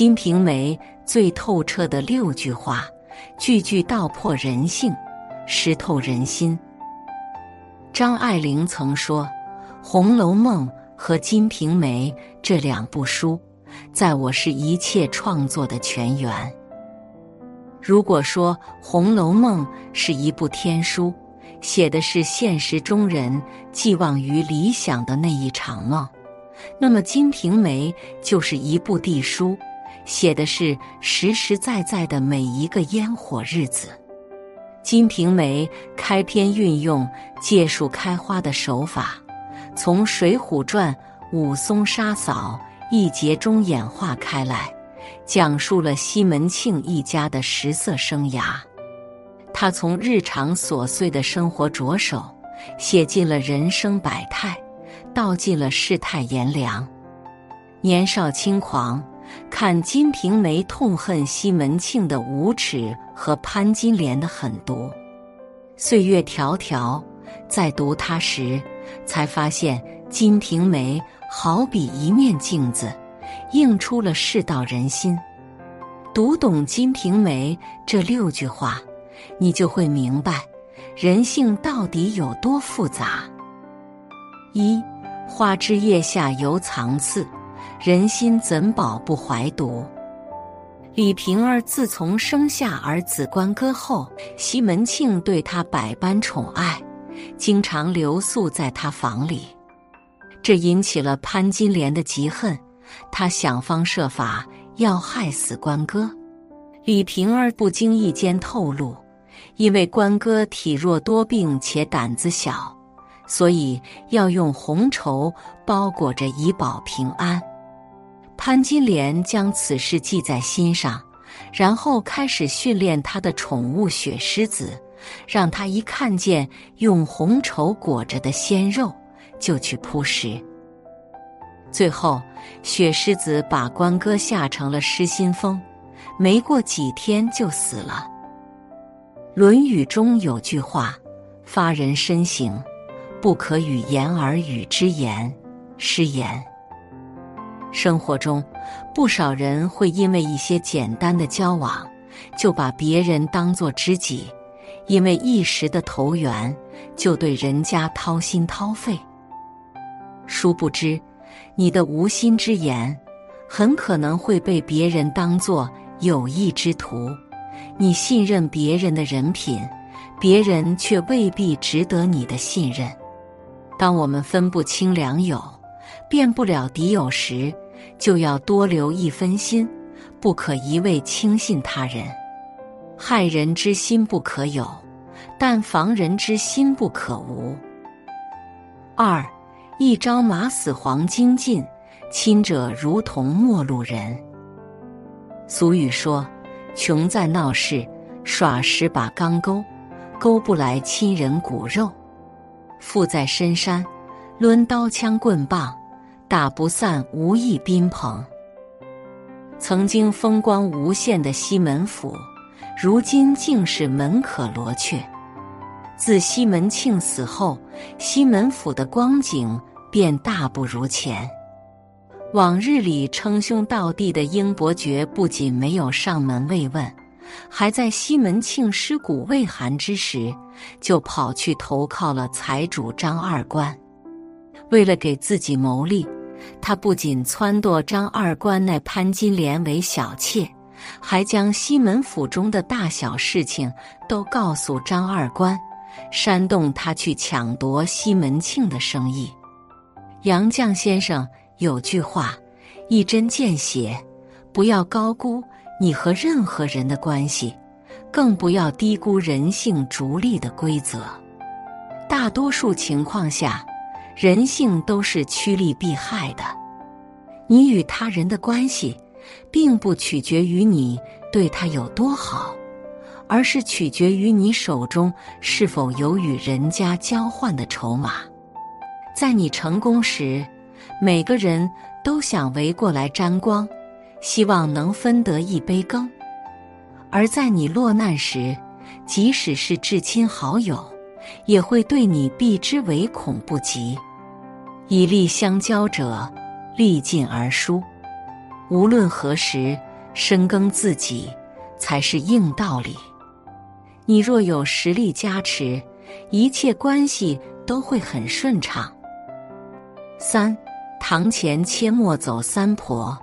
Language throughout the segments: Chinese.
金瓶梅》最透彻的六句话，句句道破人性，识透人心。张爱玲曾说：“《红楼梦》和《金瓶梅》这两部书，在我是一切创作的泉源。如果说《红楼梦》是一部天书，写的是现实中人寄望于理想的那一场梦，那么《金瓶梅》就是一部地书，写的是实实在在的每一个烟火日子。”《金瓶梅》开篇运用借树开花的手法，从《水浒传》武松杀嫂一节中演化开来，讲述了西门庆一家的食色生涯。他从日常琐碎的生活着手，写尽了人生百态，道尽了世态炎凉。年少轻狂。看《金瓶梅》，痛恨西门庆的无耻和潘金莲的狠毒。岁月迢迢，在读它时，才发现《金瓶梅》好比一面镜子，映出了世道人心。读懂《金瓶梅》这六句话，你就会明白人性到底有多复杂。一花枝叶下犹藏刺。人心怎保不怀毒？李瓶儿自从生下儿子关哥后，西门庆对她百般宠爱，经常留宿在他房里，这引起了潘金莲的嫉恨，她想方设法要害死关哥。李瓶儿不经意间透露，因为关哥体弱多病且胆子小，所以要用红绸包裹着以保平安。潘金莲将此事记在心上，然后开始训练他的宠物雪狮子，让他一看见用红绸裹着的鲜肉，就去扑食。最后，雪狮子把关哥吓成了失心疯，没过几天就死了。《论语》中有句话：“发人深省，不可与言而语之言，失言。”生活中，不少人会因为一些简单的交往，就把别人当作知己，因为一时的投缘，就对人家掏心掏肺。殊不知，你的无心之言，很可能会被别人当作有意之徒。你信任别人的人品，别人却未必值得你的信任。当我们分不清良友，变不了敌友时，就要多留一分心，不可一味轻信他人。害人之心不可有，但防人之心不可无。二，一朝马死黄金尽，亲者如同陌路人。俗语说：“穷在闹市，耍十把钢钩，钩不来亲人骨肉；富在深山，抡刀枪棍棒。”打不散无意宾朋。曾经风光无限的西门府，如今竟是门可罗雀。自西门庆死后，西门府的光景便大不如前。往日里称兄道弟的英伯爵，不仅没有上门慰问，还在西门庆尸骨未寒之时，就跑去投靠了财主张二官。为了给自己谋利。他不仅撺掇张二官那潘金莲为小妾，还将西门府中的大小事情都告诉张二官，煽动他去抢夺西门庆的生意。杨绛先生有句话，一针见血：不要高估你和任何人的关系，更不要低估人性逐利的规则。大多数情况下。人性都是趋利避害的，你与他人的关系，并不取决于你对他有多好，而是取决于你手中是否有与人家交换的筹码。在你成功时，每个人都想围过来沾光，希望能分得一杯羹；而在你落难时，即使是至亲好友，也会对你避之唯恐不及。以利相交者，利尽而疏。无论何时深耕自己，才是硬道理。你若有实力加持，一切关系都会很顺畅。三，堂前切莫走三婆，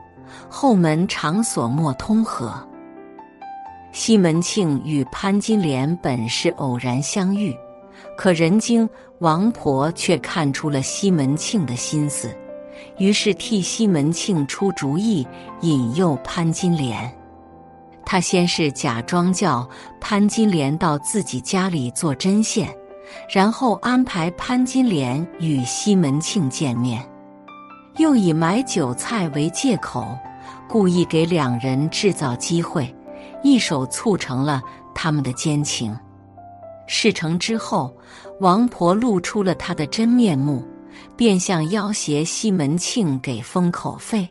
后门常锁莫通河。西门庆与潘金莲本是偶然相遇，可人精王婆却看出了西门庆的心思。于是替西门庆出主意，引诱潘金莲。他先是假装叫潘金莲到自己家里做针线，然后安排潘金莲与西门庆见面，又以买酒菜为借口，故意给两人制造机会，一手促成了他们的奸情。事成之后，王婆露出了她的真面目。便想要挟西门庆给封口费，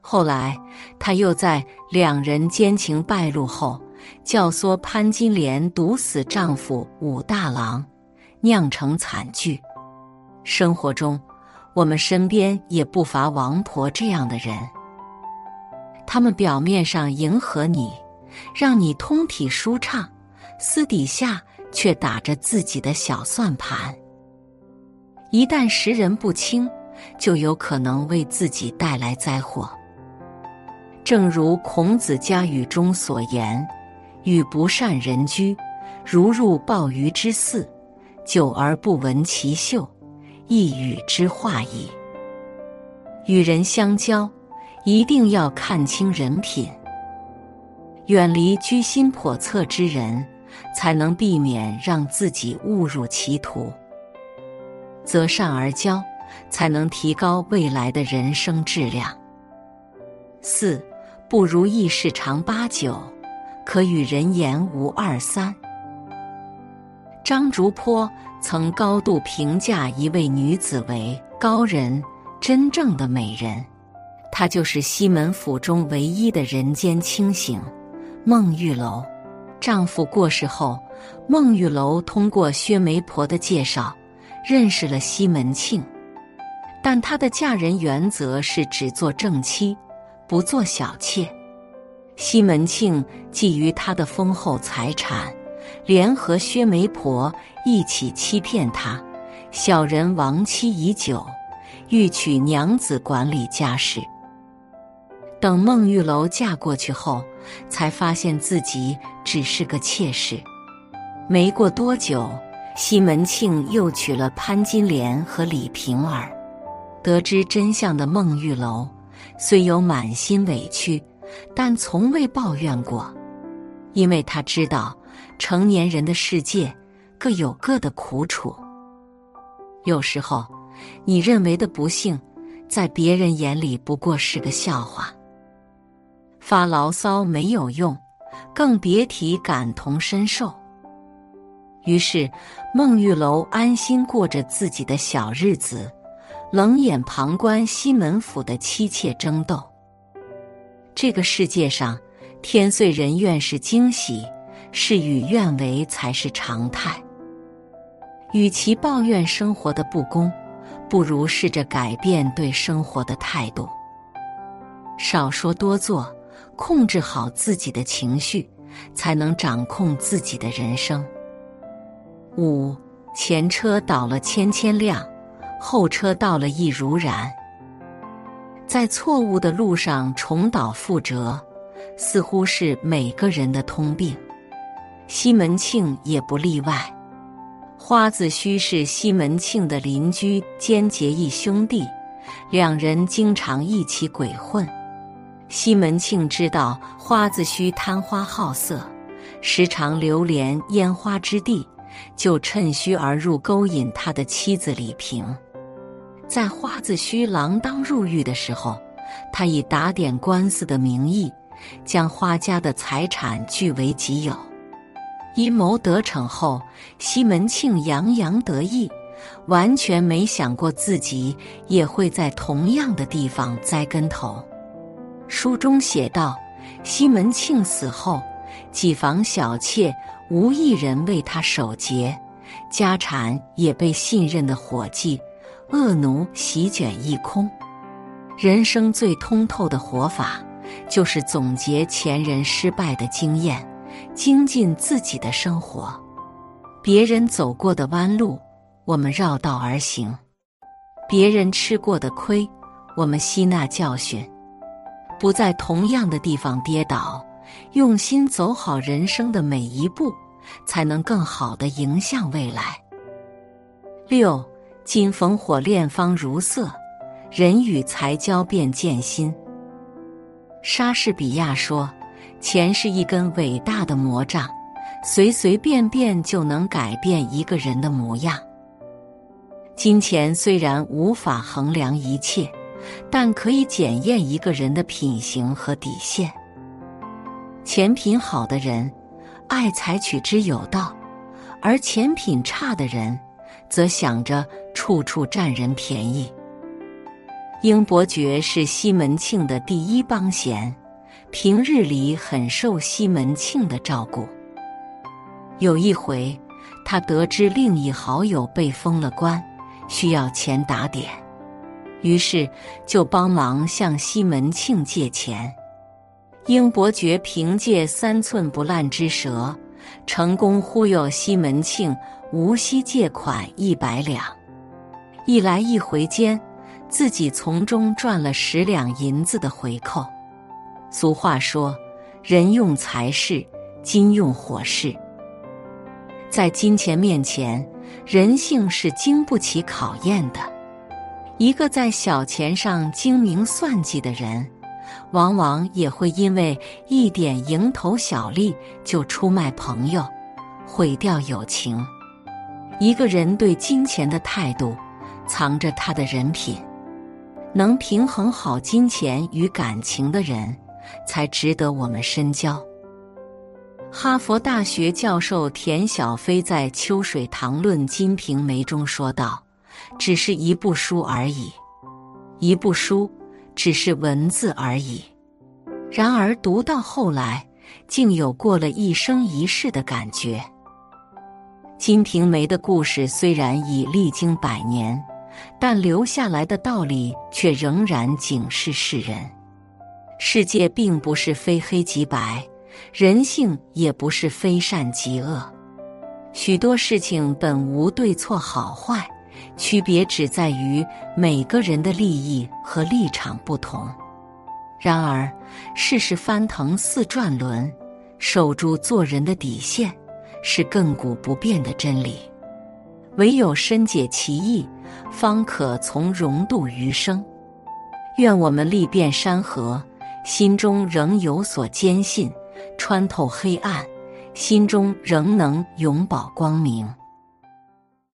后来他又在两人奸情败露后，教唆潘金莲毒死丈夫武大郎，酿成惨剧。生活中，我们身边也不乏王婆这样的人，他们表面上迎合你，让你通体舒畅，私底下却打着自己的小算盘。一旦识人不清，就有可能为自己带来灾祸。正如孔子家语中所言：“与不善人居，如入鲍鱼之肆，久而不闻其臭，亦与之化矣。”与人相交，一定要看清人品，远离居心叵测之人，才能避免让自己误入歧途。择善而交，才能提高未来的人生质量。四不如意事常八九，可与人言无二三。张竹坡曾高度评价一位女子为高人，真正的美人，她就是西门府中唯一的人间清醒孟玉楼。丈夫过世后，孟玉楼通过薛媒婆的介绍。认识了西门庆，但她的嫁人原则是只做正妻，不做小妾。西门庆觊觎她的丰厚财产，联合薛媒婆一起欺骗她。小人亡妻已久，欲娶娘子管理家事。等孟玉楼嫁过去后，才发现自己只是个妾室。没过多久。西门庆又娶了潘金莲和李瓶儿，得知真相的孟玉楼虽有满心委屈，但从未抱怨过，因为他知道成年人的世界各有各的苦楚。有时候，你认为的不幸，在别人眼里不过是个笑话。发牢骚没有用，更别提感同身受。于是，孟玉楼安心过着自己的小日子，冷眼旁观西门府的妻妾争斗。这个世界上，天遂人愿是惊喜，事与愿违才是常态。与其抱怨生活的不公，不如试着改变对生活的态度。少说多做，控制好自己的情绪，才能掌控自己的人生。五前车倒了千千辆，后车倒了亦如然。在错误的路上重蹈覆辙，似乎是每个人的通病。西门庆也不例外。花子虚是西门庆的邻居兼结义兄弟，两人经常一起鬼混。西门庆知道花子虚贪花好色，时常流连烟花之地。就趁虚而入，勾引他的妻子李萍。在花子虚锒铛入狱的时候，他以打点官司的名义，将花家的财产据为己有。阴谋得逞后，西门庆洋洋得意，完全没想过自己也会在同样的地方栽跟头。书中写道：西门庆死后，几房小妾。无一人为他守节，家产也被信任的伙计、恶奴席卷一空。人生最通透的活法，就是总结前人失败的经验，精进自己的生活。别人走过的弯路，我们绕道而行；别人吃过的亏，我们吸纳教训，不在同样的地方跌倒，用心走好人生的每一步，才能更好的迎向未来。六，金逢火炼方如色。人与财交变见心。莎士比亚说：“钱是一根伟大的魔杖，随随便便就能改变一个人的模样。”金钱虽然无法衡量一切，但可以检验一个人的品行和底线。钱品好的人，爱财取之有道；而钱品差的人，则想着处处占人便宜。英伯爵是西门庆的第一帮闲，平日里很受西门庆的照顾。有一回，他得知另一好友被封了官，需要钱打点，于是就帮忙向西门庆借钱。英伯爵凭借三寸不烂之舌，成功忽悠西门庆无息借款一百两，一来一回间。自己从中赚了十两银子的回扣。俗话说：“人用财势，金用火势。”在金钱面前，人性是经不起考验的。一个在小钱上精明算计的人，往往也会因为一点蝇头小利就出卖朋友，毁掉友情。一个人对金钱的态度，藏着他的人品。能平衡好金钱与感情的人，才值得我们深交。哈佛大学教授田小飞在《秋水堂论金瓶梅》中说道：“只是一部书而已，一部书只是文字而已。然而读到后来，竟有过了一生一世的感觉。”《金瓶梅》的故事虽然已历经百年。但留下来的道理却仍然警示世人：世界并不是非黑即白，人性也不是非善即恶。许多事情本无对错好坏，区别只在于每个人的利益和立场不同。然而，世事翻腾似转轮，守住做人的底线，是亘古不变的真理。唯有深解其意，方可从容度余生。愿我们历遍山河，心中仍有所坚信；穿透黑暗，心中仍能永葆光明。